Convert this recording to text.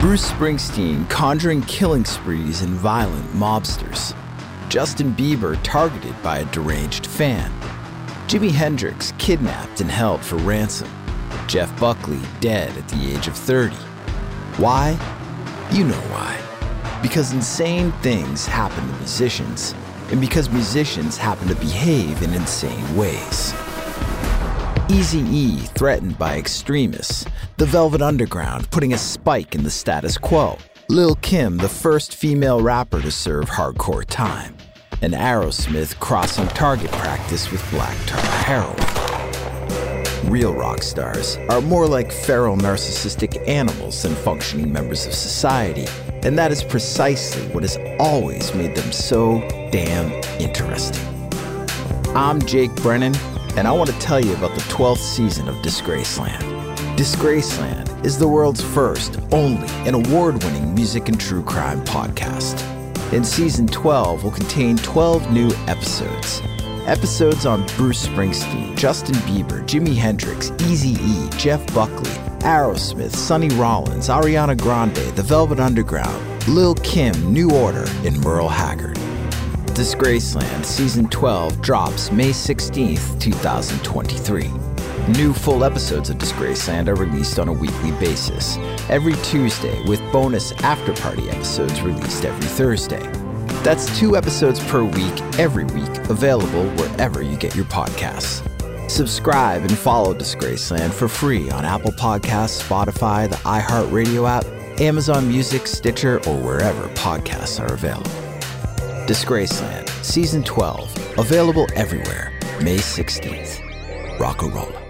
Bruce Springsteen conjuring killing sprees and violent mobsters. Justin Bieber targeted by a deranged fan. Jimi Hendrix kidnapped and held for ransom. Jeff Buckley dead at the age of 30. Why? You know why. Because insane things happen to musicians, and because musicians happen to behave in insane ways. Easy E threatened by extremists, the Velvet Underground putting a spike in the status quo, Lil Kim, the first female rapper to serve hardcore time, and Aerosmith crossing target practice with black tar heroin. Real rock stars are more like feral narcissistic animals than functioning members of society, and that is precisely what has always made them so damn interesting. I'm Jake Brennan, and I want to tell you about the 12th season of Disgraceland. Disgraceland is the world's first, only, and award winning music and true crime podcast. In season 12 will contain 12 new episodes. Episodes on Bruce Springsteen, Justin Bieber, Jimi Hendrix, Easy E, Jeff Buckley, Aerosmith, Sonny Rollins, Ariana Grande, The Velvet Underground, Lil Kim, New Order, and Merle Haggard. Disgraceland Season 12 drops May 16th, 2023. New full episodes of Disgraceland are released on a weekly basis, every Tuesday, with bonus after party episodes released every Thursday. That's two episodes per week, every week, available wherever you get your podcasts. Subscribe and follow Disgraceland for free on Apple Podcasts, Spotify, the iHeartRadio app, Amazon Music, Stitcher, or wherever podcasts are available. Disgraceland, Season 12, available everywhere, May 16th. Rock-a-rolla.